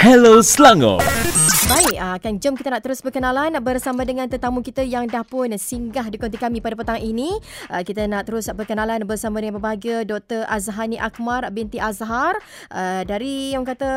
Hello Selangor. Baik, uh, kan jom kita nak terus berkenalan bersama dengan tetamu kita yang dah pun singgah di konti kami pada petang ini. Uh, kita nak terus berkenalan bersama dengan berbahagia Dr. Azhani Akmar binti Azhar uh, dari yang kata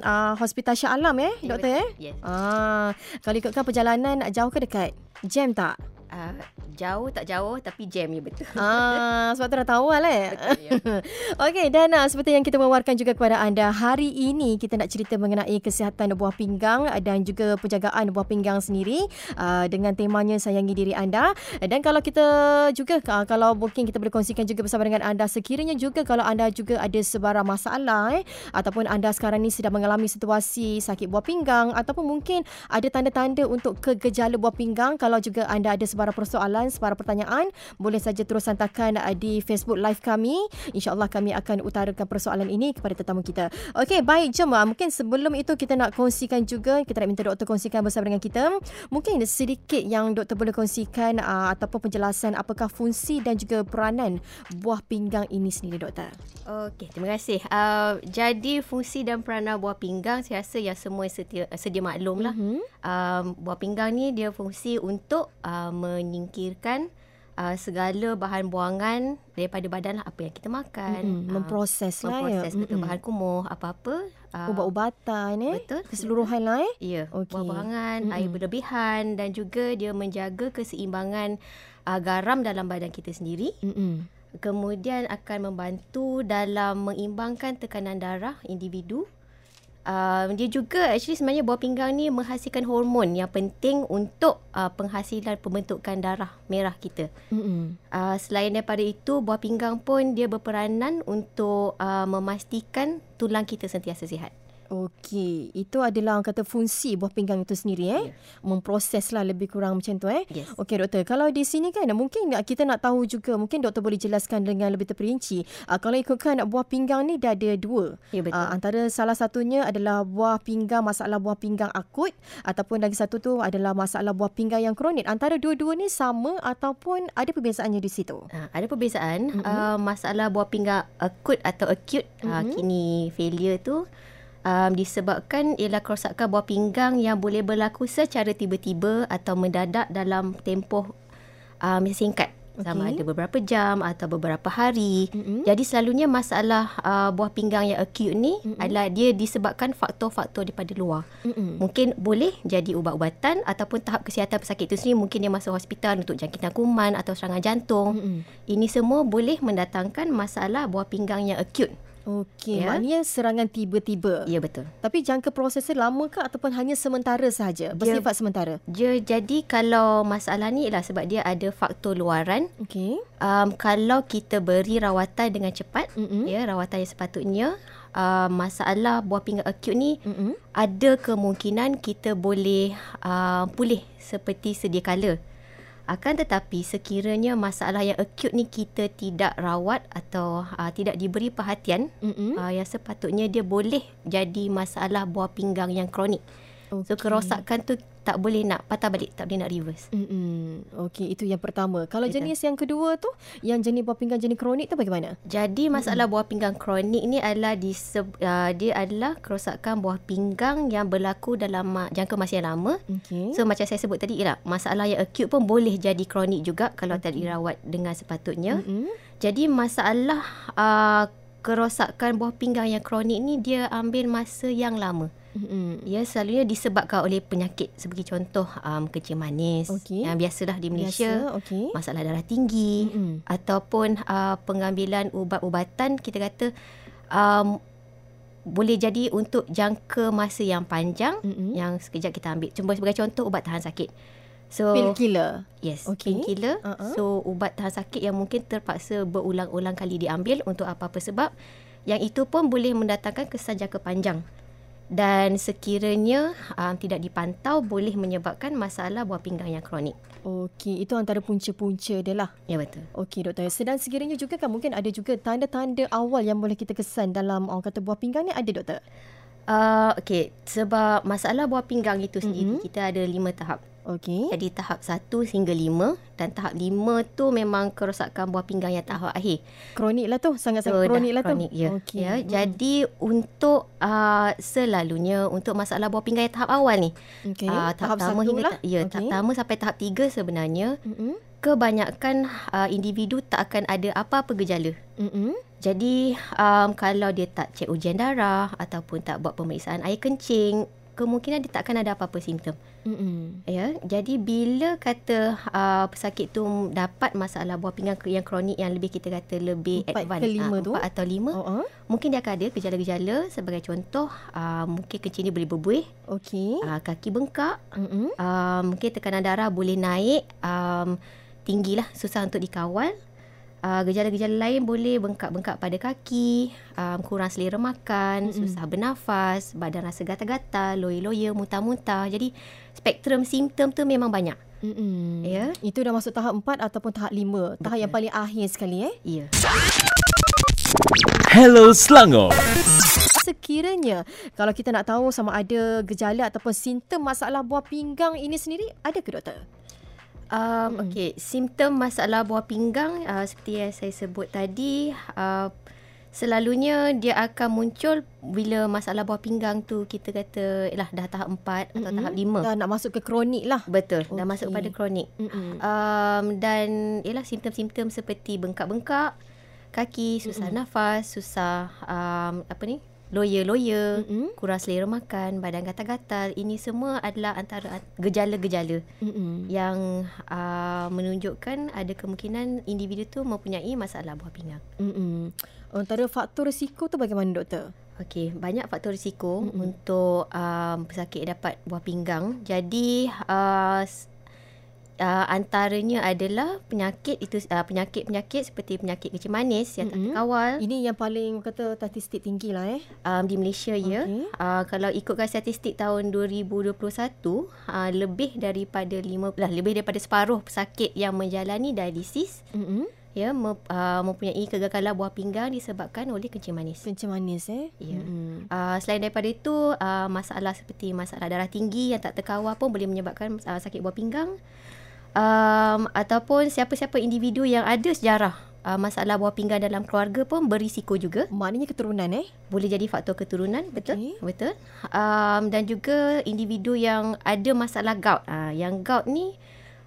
uh, Hospital Shah Alam eh, Ya, doktor eh? betul. Yes. Ah, kalau ikutkan perjalanan jauh ke dekat? Jam tak? Uh, jauh tak jauh tapi jam ya betul. Ah, sebab tu dah tahu lah eh. Betul, ya. Okey dan uh, seperti yang kita mewawarkan juga kepada anda hari ini kita nak cerita mengenai kesihatan buah pinggang dan juga penjagaan buah pinggang sendiri uh, dengan temanya sayangi diri anda dan kalau kita juga uh, kalau mungkin kita boleh kongsikan juga bersama dengan anda sekiranya juga kalau anda juga ada sebarang masalah eh ataupun anda sekarang ni sedang mengalami situasi sakit buah pinggang ataupun mungkin ada tanda-tanda untuk kegejala buah pinggang kalau juga anda ada sebarang persoalan sebarang pertanyaan boleh saja terus hantarkan uh, di Facebook live kami insyaallah kami akan utarakan persoalan ini kepada tetamu kita okey baik jom uh, mungkin sebelum itu kita nak kongsikan juga kita nak minta doktor kongsikan bersama dengan kita mungkin sedikit yang doktor boleh kongsikan uh, ataupun penjelasan apakah fungsi dan juga peranan buah pinggang ini sendiri doktor Okey, terima kasih. Uh, jadi fungsi dan peranan buah pinggang saya rasa yang semua sedia, sedia maklum lah. Mhm. Um, buah pinggang ni dia fungsi untuk uh, menyingkirkan uh, segala bahan buangan daripada badan lah apa yang kita makan. Mm-mm, Ah, memproses lah ya. memproses betul bahan kumuh apa-apa. Uh, ubat-ubatan eh betul. keseluruhan lah eh Ya, okay. buah-buahan, Mm-mm. air berlebihan dan juga dia menjaga keseimbangan uh, garam dalam badan kita sendiri. Mm-mm. Kemudian akan membantu dalam mengimbangkan tekanan darah individu. Uh, dia juga actually sebenarnya buah pinggang ni menghasilkan hormon yang penting untuk uh, penghasilan pembentukan darah merah kita. Mm-mm. Uh, selain daripada itu, buah pinggang pun dia berperanan untuk uh, memastikan tulang kita sentiasa sihat. Okey, itu adalah orang kata fungsi buah pinggang itu sendiri eh. Ya. Memproses lah lebih kurang macam tu eh. Yes. Okey doktor, kalau di sini kan mungkin kita nak tahu juga, mungkin doktor boleh jelaskan dengan lebih terperinci. Uh, kalau ikutkan buah pinggang ni dah ada dua. Ya betul. Uh, antara salah satunya adalah buah pinggang, masalah buah pinggang akut ataupun lagi satu tu adalah masalah buah pinggang yang kronik. Antara dua-dua ni sama ataupun ada perbezaannya di situ? Ha, ada perbezaan Mhm. mm-hmm. uh, masalah buah pinggang akut atau acute mm-hmm. uh, kidney failure tu um, disebabkan ialah kerosakan buah pinggang yang boleh berlaku secara tiba-tiba atau mendadak dalam tempoh um, yang singkat sama Okey. ada beberapa jam atau beberapa hari. Mm-mm. Jadi selalunya masalah uh, buah pinggang yang acute ni Mm-mm. adalah dia disebabkan faktor-faktor daripada luar. Mm-mm. Mungkin boleh jadi ubat-ubatan ataupun tahap kesihatan pesakit itu sendiri mungkin dia masuk hospital untuk jangkitan kuman atau serangan jantung. Mm-mm. Ini semua boleh mendatangkan masalah buah pinggang yang acute. Okey, Ya. maknanya serangan tiba-tiba. Ya betul. Tapi jangka prosesnya lama ke ataupun hanya sementara sahaja? Bersifat sementara. Dia jadi kalau masalah ni ialah sebab dia ada faktor luaran. Okey. Um, kalau kita beri rawatan dengan cepat, Mm-mm. ya rawatan yang sepatutnya, uh, masalah buah pinggang acute ni Mm-mm. ada kemungkinan kita boleh uh, pulih seperti sedia kala. Akan tetapi sekiranya masalah yang acute ni kita tidak rawat atau uh, tidak diberi perhatian, Mm-mm. uh, yang sepatutnya dia boleh jadi masalah buah pinggang yang kronik. So Okey. kerosakan tu tak boleh nak patah balik, tak boleh nak reverse. Mm-mm. Okey, itu yang pertama. Kalau Betul. jenis yang kedua tu, yang jenis buah pinggang jenis kronik tu bagaimana? Jadi masalah buah pinggang kronik ni adalah diseb, uh, dia adalah kerosakan buah pinggang yang berlaku dalam uh, jangka masa yang lama. Okey. So macam saya sebut tadi ialah masalah yang acute pun boleh jadi kronik juga kalau tak dirawat dengan sepatutnya. Mm-mm. Jadi masalah uh, kerosakan buah pinggang yang kronik ni dia ambil masa yang lama. Mm-mm. Ya selalunya disebabkan oleh penyakit sebagai contoh um, kencing manis Okey. yang biasalah di Malaysia, Biasa, okey. masalah darah tinggi Mm-mm. ataupun uh, pengambilan ubat-ubatan kita kata um, boleh jadi untuk jangka masa yang panjang Mm-mm. yang sekejap kita ambil. Cuma sebagai contoh ubat tahan sakit. So Painkiller. yes, Okey. painkiller. Uh-uh. So ubat tahan sakit yang mungkin terpaksa berulang-ulang kali diambil untuk apa-apa sebab yang itu pun boleh mendatangkan kesan jangka panjang. Dan sekiranya um, tidak dipantau boleh menyebabkan masalah buah pinggang yang kronik. Okey, itu antara punca-punca dia lah. Ya betul. Okey doktor. Sedang sekiranya juga kan mungkin ada juga tanda-tanda awal yang boleh kita kesan dalam orang kata buah pinggang ni ada doktor? Uh, okay, sebab masalah buah pinggang itu sendiri Mhm. mm-hmm. kita ada lima tahap. Okey. Jadi tahap 1 hingga 5 dan tahap 5 tu memang kerosakan buah pinggang yang tahap akhir. Kronik lah tu. Sangat-sangat So, kronik lah tu. kronik, Ya. Okey. ya. Hmm. Jadi untuk uh, selalunya untuk masalah buah pinggang yang tahap awal ni. Okey. ah, tahap, pertama hingga lah. ya, tahap Okey. pertama sampai tahap 3 sebenarnya Mm-mm. kebanyakan uh, individu tak akan ada apa-apa gejala. Mm-mm. Jadi um, kalau dia tak cek ujian darah ataupun tak buat pemeriksaan air kencing, kemungkinan dia tak akan ada apa-apa simptom. Mm-mm. Ya, jadi bila kata uh, pesakit tu dapat masalah buah pinggang yang kronik yang lebih kita kata lebih Empat advance ke lima ah, tu? empat atau lima, Oh, ah. mungkin dia akan ada gejala-gejala sebagai contoh uh, mungkin kencing dia boleh berbuih, Okey. uh, kaki bengkak, Mm-mm. uh, mungkin tekanan darah boleh naik, um, tinggilah susah untuk dikawal. Uh, gejala-gejala lain boleh bengkak-bengkak pada kaki, um, kurang selera makan, Mm-mm. susah bernafas, badan rasa gatal-gatal, loya-loya, muntah-muntah. Jadi spektrum simptom tu memang banyak. Mm-mm. Ya. Itu dah masuk tahap 4 ataupun tahap 5. Tahap yang paling akhir sekali eh. Ya. Hello Selangor. Sekiranya kalau kita nak tahu sama ada gejala ataupun simptom masalah buah pinggang ini sendiri, ada ke doktor? Um, Okey, simptom masalah buah pinggang uh, seperti yang saya sebut tadi, uh, selalunya dia akan muncul bila masalah buah pinggang tu kita kata lah dah tahap 4 atau Mm-mm. tahap 5. Dah nak masuk ke kronik lah. Betul, dah Okey. masuk pada kronik. Mm-mm. Um, dan ialah simptom-simptom seperti bengkak-bengkak, kaki, susah Mm-mm. nafas, susah um, apa ni? Loya-loya, Mm-mm. kurang selera makan, badan gatal-gatal. Ini semua adalah antara gejala-gejala Mm-mm. yang uh, menunjukkan ada kemungkinan individu tu mempunyai masalah buah pinggang. Mm-mm. Antara faktor risiko tu bagaimana doktor? Okey, banyak faktor risiko Mm-mm. untuk um, pesakit dapat buah pinggang. Jadi uh, uh, antaranya adalah penyakit itu uh, penyakit-penyakit seperti penyakit kencing manis yang tak Mm-mm. terkawal Ini yang paling kata statistik tinggi lah eh. um, di Malaysia ya. Okey. Uh, kalau ikutkan statistik tahun 2021 uh, lebih daripada lima lah lebih daripada separuh pesakit yang menjalani dialisis Mm-mm. ya me, uh, mempunyai kegagalan buah pinggang disebabkan oleh kencing manis. Kencing manis eh. Ya. Mm-mm. Uh, selain daripada itu uh, masalah seperti masalah darah tinggi yang tak terkawal pun boleh menyebabkan uh, sakit buah pinggang um, ataupun siapa-siapa individu yang ada sejarah uh, masalah buah pinggang dalam keluarga pun berisiko juga Maknanya keturunan eh. boleh jadi faktor keturunan betul Okey. betul um, dan juga individu yang ada masalah gout uh, yang gout ni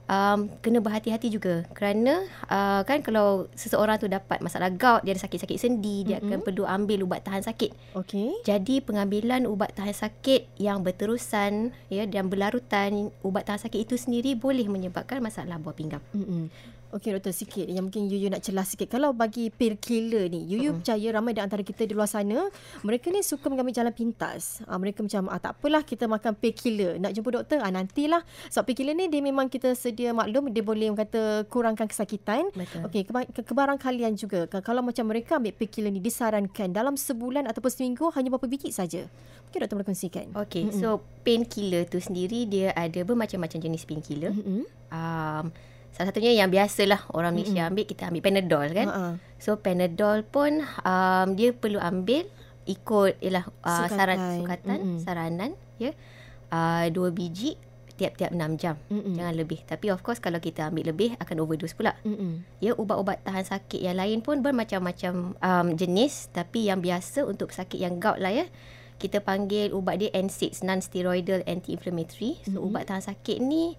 um, kena berhati-hati juga kerana uh, kan kalau seseorang tu dapat masalah gout dia ada sakit-sakit sendi dia akan perlu ambil ubat tahan sakit Okey. jadi pengambilan ubat tahan sakit yang berterusan ya dan berlarutan ubat tahan sakit itu sendiri boleh menyebabkan masalah buah pinggang. Mm-mm. Okey doktor sikit yang mungkin Yuyu nak celah sikit. Kalau bagi painkiller ni, Yuyu Mm-mm. percaya ramai di antara kita di luar sana, mereka ni suka mengambil jalan pintas. Ah, mereka macam ah, tak apalah kita makan painkiller. Nak jumpa doktor, ah, nantilah. Sebab painkiller ni dia memang kita sedia maklum dia boleh kata kurangkan kesakitan. Okey, keba- ke- kebarangkalian juga. Ka- Kalau macam mereka ambil painkiller ni disarankan dalam sebulan ataupun seminggu hanya berapa biji saja. Mungkin doktor boleh kongsikan. Okey, Mm-mm. so painkiller tu sendiri dia ada bermacam-macam jenis painkiller. Mm-mm. Um, salah satunya yang biasalah orang Malaysia Mm-mm. ambil kita ambil Panadol kan. Ha-ha. So Panadol pun um, dia perlu ambil ikut ialah uh, Sukatan. saran sukatan Mm-mm. saranan ya. Uh, dua biji tiap-tiap 6 jam. Mm-mm. Jangan lebih. Tapi of course kalau kita ambil lebih akan overdose pula. Mm-mm. Ya, ubat-ubat tahan sakit yang lain pun bermacam-macam um, jenis tapi yang biasa untuk sakit yang gout lah ya. Kita panggil ubat dia NSAIDs, non-steroidal anti-inflammatory. So Mhm. ubat tahan sakit ni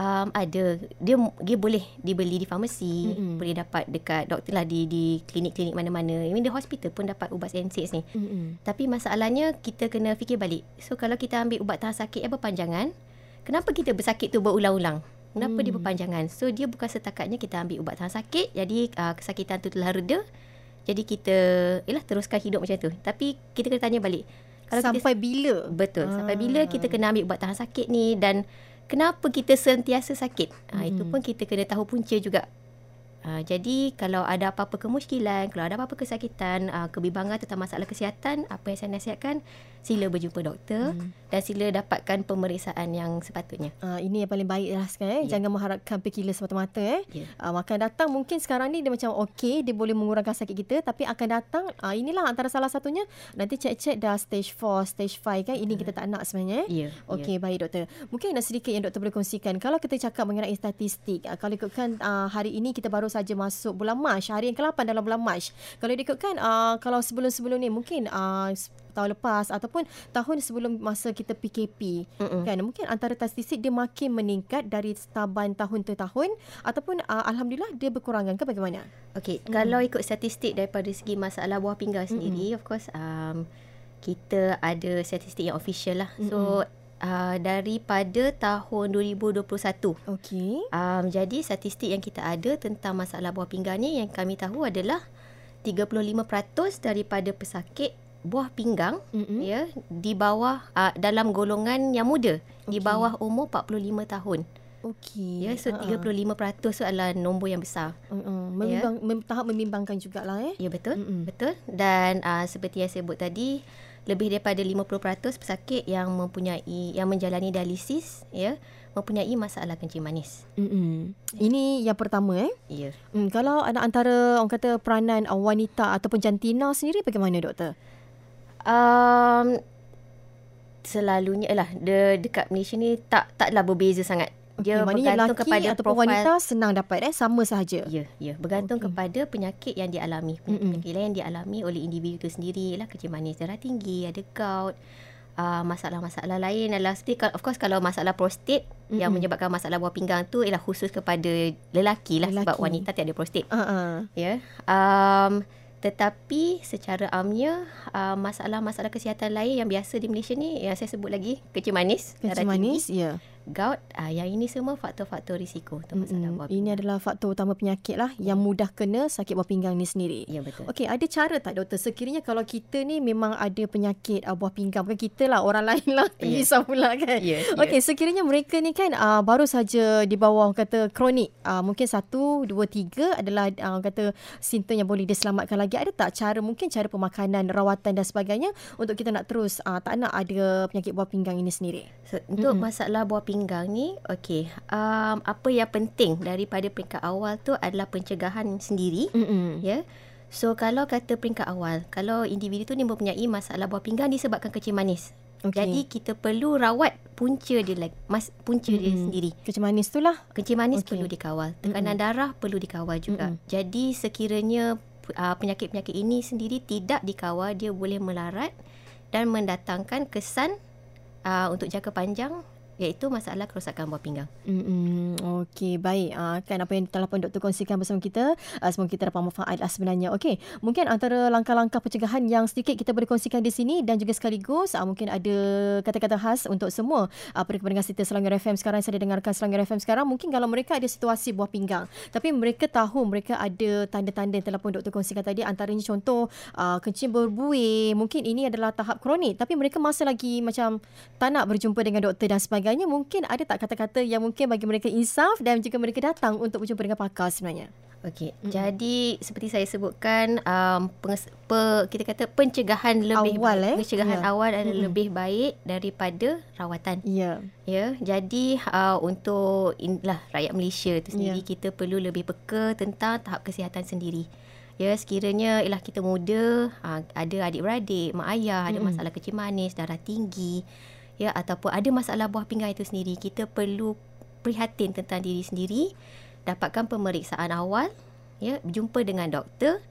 um, ada dia dia boleh dibeli di farmasi, Mhm. boleh dapat dekat doktor lah di di klinik-klinik mana-mana. Even di hospital pun dapat ubat NSAIDs ni. Mm-mm. Tapi masalahnya kita kena fikir balik. So kalau kita ambil ubat tahan sakit yang berpanjangan, kenapa kita bersakit tu berulang-ulang? Kenapa hmm. dia Hmm. berpanjangan? So dia bukan setakatnya kita ambil ubat tahan sakit, jadi uh, kesakitan tu telah reda. Jadi kita yalah teruskan hidup macam tu. Tapi kita kena tanya balik. Kalau Sampai kita bila? betul, ah. sampai bila kita kena ambil ubat tahan sakit ni dan kenapa kita sentiasa sakit? Ah itu Mm-mm. pun kita kena tahu punca juga. Uh, jadi kalau ada apa-apa kemuskilan, kalau ada apa-apa kesakitan, uh, kebimbangan tentang masalah kesihatan, apa yang saya nasihatkan, sila berjumpa doktor hmm. dan sila dapatkan pemeriksaan yang sepatutnya. Uh, ini yang paling baik lah sekarang. Eh. Yeah. Jangan mengharapkan painkiller semata-mata. Eh. Yeah. Uh, makan datang mungkin sekarang ni dia macam okey, dia boleh mengurangkan sakit kita. Tapi akan datang, uh, inilah antara salah satunya. Nanti cek-cek dah stage 4, stage 5 kan. Ini kita tak nak sebenarnya. Eh. Yeah. Okey, yeah. baik doktor. Mungkin ada sedikit yang doktor boleh kongsikan. Kalau kita cakap mengenai statistik, uh, kalau ikutkan uh, hari ini kita baru saja masuk bulan Mac, hari yang ke-8 dalam bulan Mac. Kalau ikutkan, uh, kalau sebelum-sebelum ni mungkin uh, tahun lepas ataupun tahun sebelum masa kita PKP Mm-mm. kan mungkin antara statistik dia makin meningkat dari taban tahun ke tahun ataupun uh, alhamdulillah dia berkurangan ke bagaimana okey mm. kalau ikut statistik daripada segi masalah buah pinggang sendiri Mm-mm. of course um, kita ada statistik yang official lah Mm-mm. so Uh, daripada tahun 2021. Okey. Um, jadi statistik yang kita ada tentang masalah buah pinggang ni yang kami tahu adalah 35% daripada pesakit buah pinggang mm-hmm. ya di bawah uh, dalam golongan yang muda okay. di bawah umur 45 tahun. Okey. Ya so uh-uh. 35% tu adalah nombor yang besar. Uh-uh. Membimbang ya. mem- tahap membimbangkan jugalah eh. Ya betul. Mm-hmm. Betul. Dan uh, seperti yang saya sebut tadi lebih daripada 50% pesakit yang mempunyai yang menjalani dialisis ya mempunyai masalah kencing manis. Mm-hmm. Ini yang pertama eh. Ya. Mm, kalau ada antara orang kata peranan wanita ataupun jantina sendiri bagaimana doktor? Um, selalunya lah de, dekat Malaysia ni tak taklah berbeza sangat. Dia okay, bergantung kepada ataupun profil wanita senang dapat eh sama sahaja. Ya, ya, bergantung okay. kepada penyakit yang dialami. Penyakit mm-hmm. yang dialami oleh individu itu sendiri lah kencing manis darah tinggi, ada gout, uh, masalah-masalah lain adalah of course kalau masalah prostat mm-hmm. yang menyebabkan masalah buah pinggang tu ialah khusus kepada lelaki lah lelaki. sebab wanita tiada prostat. Uh-uh. Ya. Yeah. Um tetapi secara amnya uh, masalah-masalah kesihatan lain yang biasa di Malaysia ni yang saya sebut lagi kencing manis, kencing manis, ya. Gout, uh, yang ini semua faktor-faktor risiko untuk masalah mm-hmm. buah pinggang. Ini adalah faktor utama penyakit lah yang mudah kena sakit buah pinggang ni sendiri. Ya betul. Okey, ada cara tak doktor sekiranya kalau kita ni memang ada penyakit uh, buah pinggang bukan kita lah orang lain lah yeah. risau pula kan. Yeah, yeah. Okey, sekiranya mereka ni kan uh, baru saja di bawah kata kronik, uh, mungkin satu, dua, tiga adalah uh, kata simptom yang boleh diselamatkan lagi ada tak cara mungkin cara pemakanan rawatan dan sebagainya untuk kita nak terus uh, tak nak ada penyakit buah pinggang ini sendiri so, untuk mm-hmm. masalah buah pinggang ni okey um, apa yang penting daripada peringkat awal tu adalah pencegahan sendiri mm-hmm. ya yeah? So kalau kata peringkat awal, kalau individu tu ni mempunyai masalah buah pinggang disebabkan kencing manis. Okay. Jadi kita perlu rawat punca dia lagi, mas punca mm-hmm. dia sendiri. Kencing manis tu lah. Kencing manis okay. perlu dikawal. Tekanan mm-hmm. darah perlu dikawal juga. Mm-hmm. Jadi sekiranya uh, penyakit-penyakit ini sendiri tidak dikawal dia boleh melarat dan mendatangkan kesan uh, untuk jangka panjang iaitu masalah kerosakan buah pinggang. Hmm, okey, baik. Uh, kan apa yang telah pun doktor kongsikan bersama kita, uh, semoga kita dapat manfaat lah sebenarnya. Okey, mungkin antara langkah-langkah pencegahan yang sedikit kita boleh kongsikan di sini dan juga sekaligus uh, mungkin ada kata-kata khas untuk semua uh, pendengar setia Selangor FM sekarang saya dengarkan Selangor FM sekarang mungkin kalau mereka ada situasi buah pinggang tapi mereka tahu mereka ada tanda-tanda yang telah pun doktor kongsikan tadi antaranya contoh uh, kencing berbuih mungkin ini adalah tahap kronik tapi mereka masih lagi macam tak nak berjumpa dengan doktor dan sebagainya sebagainya mungkin ada tak kata-kata yang mungkin bagi mereka insaf dan juga mereka datang untuk berjumpa dengan pakar sebenarnya Okey, mm-hmm. jadi seperti saya sebutkan, um, penges- pe, kita kata pencegahan lebih awal, baik, eh? pencegahan yeah. awal adalah mm-hmm. lebih baik daripada rawatan. Ya. Yeah. Ya, jadi uh, untuk inilah rakyat Malaysia tu sendiri yeah. kita perlu lebih peka tentang tahap kesihatan sendiri. Ya, sekiranya ialah kita muda, uh, ada adik-beradik, mak ayah, mm-hmm. ada masalah kecil manis, darah tinggi, ya ataupun ada masalah buah pinggang itu sendiri kita perlu prihatin tentang diri sendiri dapatkan pemeriksaan awal ya berjumpa dengan doktor.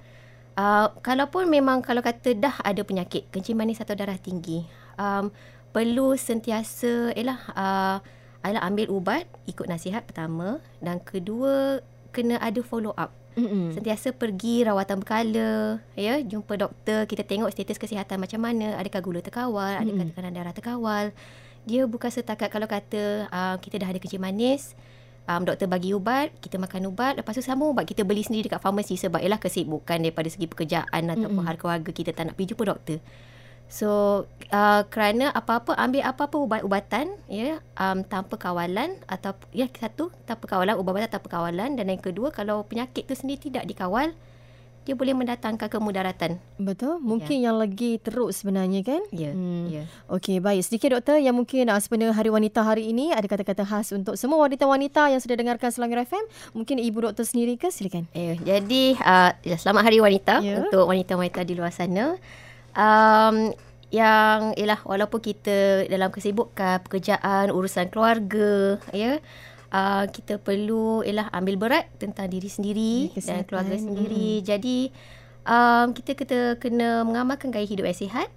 Uh, kalaupun memang kalau kata dah ada penyakit kencing manis atau darah tinggi um, perlu sentiasa ialah uh, adalah ambil ubat ikut nasihat pertama. Dan kedua kena ada follow up Mm-mm. Sentiasa pergi rawatan berkala, ya, jumpa doktor, kita tengok status kesihatan macam mana, adakah gula terkawal, Mm-mm. adakah tekanan darah terkawal. Dia bukan setakat kalau kata uh, kita dah ada kencing manis, um, doktor bagi ubat, kita makan ubat, lepas tu sama ubat kita beli sendiri dekat farmasi sebab ialah kesibukan daripada segi pekerjaan ataupun harga keluarga kita tak nak pergi jumpa doktor. So uh, kerana apa-apa ambil apa-apa ubat-ubatan ya um, tanpa kawalan atau ya satu tanpa kawalan ubat-ubatan tanpa kawalan dan yang kedua kalau penyakit tu sendiri tidak dikawal dia boleh mendatangkan kemudaratan. Betul. Mungkin ya. yang lagi teruk sebenarnya kan? Ya. Hmm. ya. Okey, baik. Sedikit doktor yang mungkin uh, sebenarnya Hari Wanita hari ini ada kata-kata khas untuk semua wanita-wanita yang sudah dengarkan Selangor FM. Mungkin ibu doktor sendiri ke? Silakan. Eh, jadi uh, ya, selamat Hari Wanita ya. untuk wanita-wanita di luar sana. Um, yang ialah walaupun kita dalam kesibukan pekerjaan urusan keluarga ya uh, kita perlu ialah ambil berat tentang diri sendiri Kesihatan. dan keluarga sendiri. Hmm. Jadi um, kita kita kena mengamalkan gaya hidup yang sihat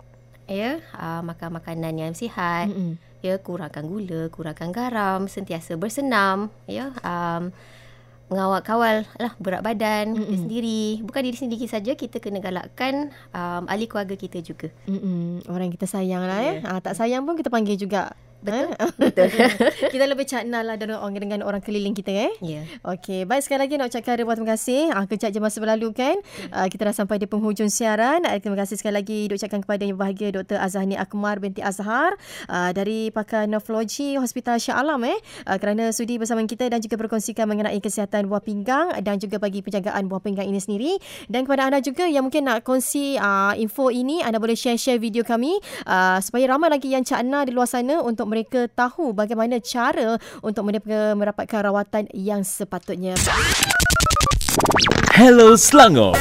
ya, uh, makan makanan yang sihat. Hmm. Ya, kurangkan gula, kurangkan garam, sentiasa bersenam, ya. Um, mengawal kawal lah berat badan mm-hmm. sendiri bukan diri sendiri saja kita kena galakkan um, ahli keluarga kita juga mm-hmm. orang yang kita sayang lah yeah. ya ha, tak sayang pun kita panggil juga Betul. Eh? Betul. kita lebih cakna lah dengan orang, dengan orang keliling kita eh. Ya. Yeah. Okey, baik sekali lagi nak ucapkan ribuan terima kasih. Ah kejap je masa berlalu kan. Uh, kita dah sampai di penghujung siaran. Uh, terima kasih sekali lagi diucapkan kepada yang bahagia Dr. Azhani Akmar binti Azhar uh, dari pakar nefrologi Hospital Shah Alam eh uh, kerana sudi bersama kita dan juga berkongsikan mengenai kesihatan buah pinggang dan juga bagi penjagaan buah pinggang ini sendiri. Dan kepada anda juga yang mungkin nak kongsi uh, info ini, anda boleh share-share video kami uh, supaya ramai lagi yang cakna di luar sana untuk mereka tahu bagaimana cara untuk mereka mendapatkan rawatan yang sepatutnya. Hello Selangor.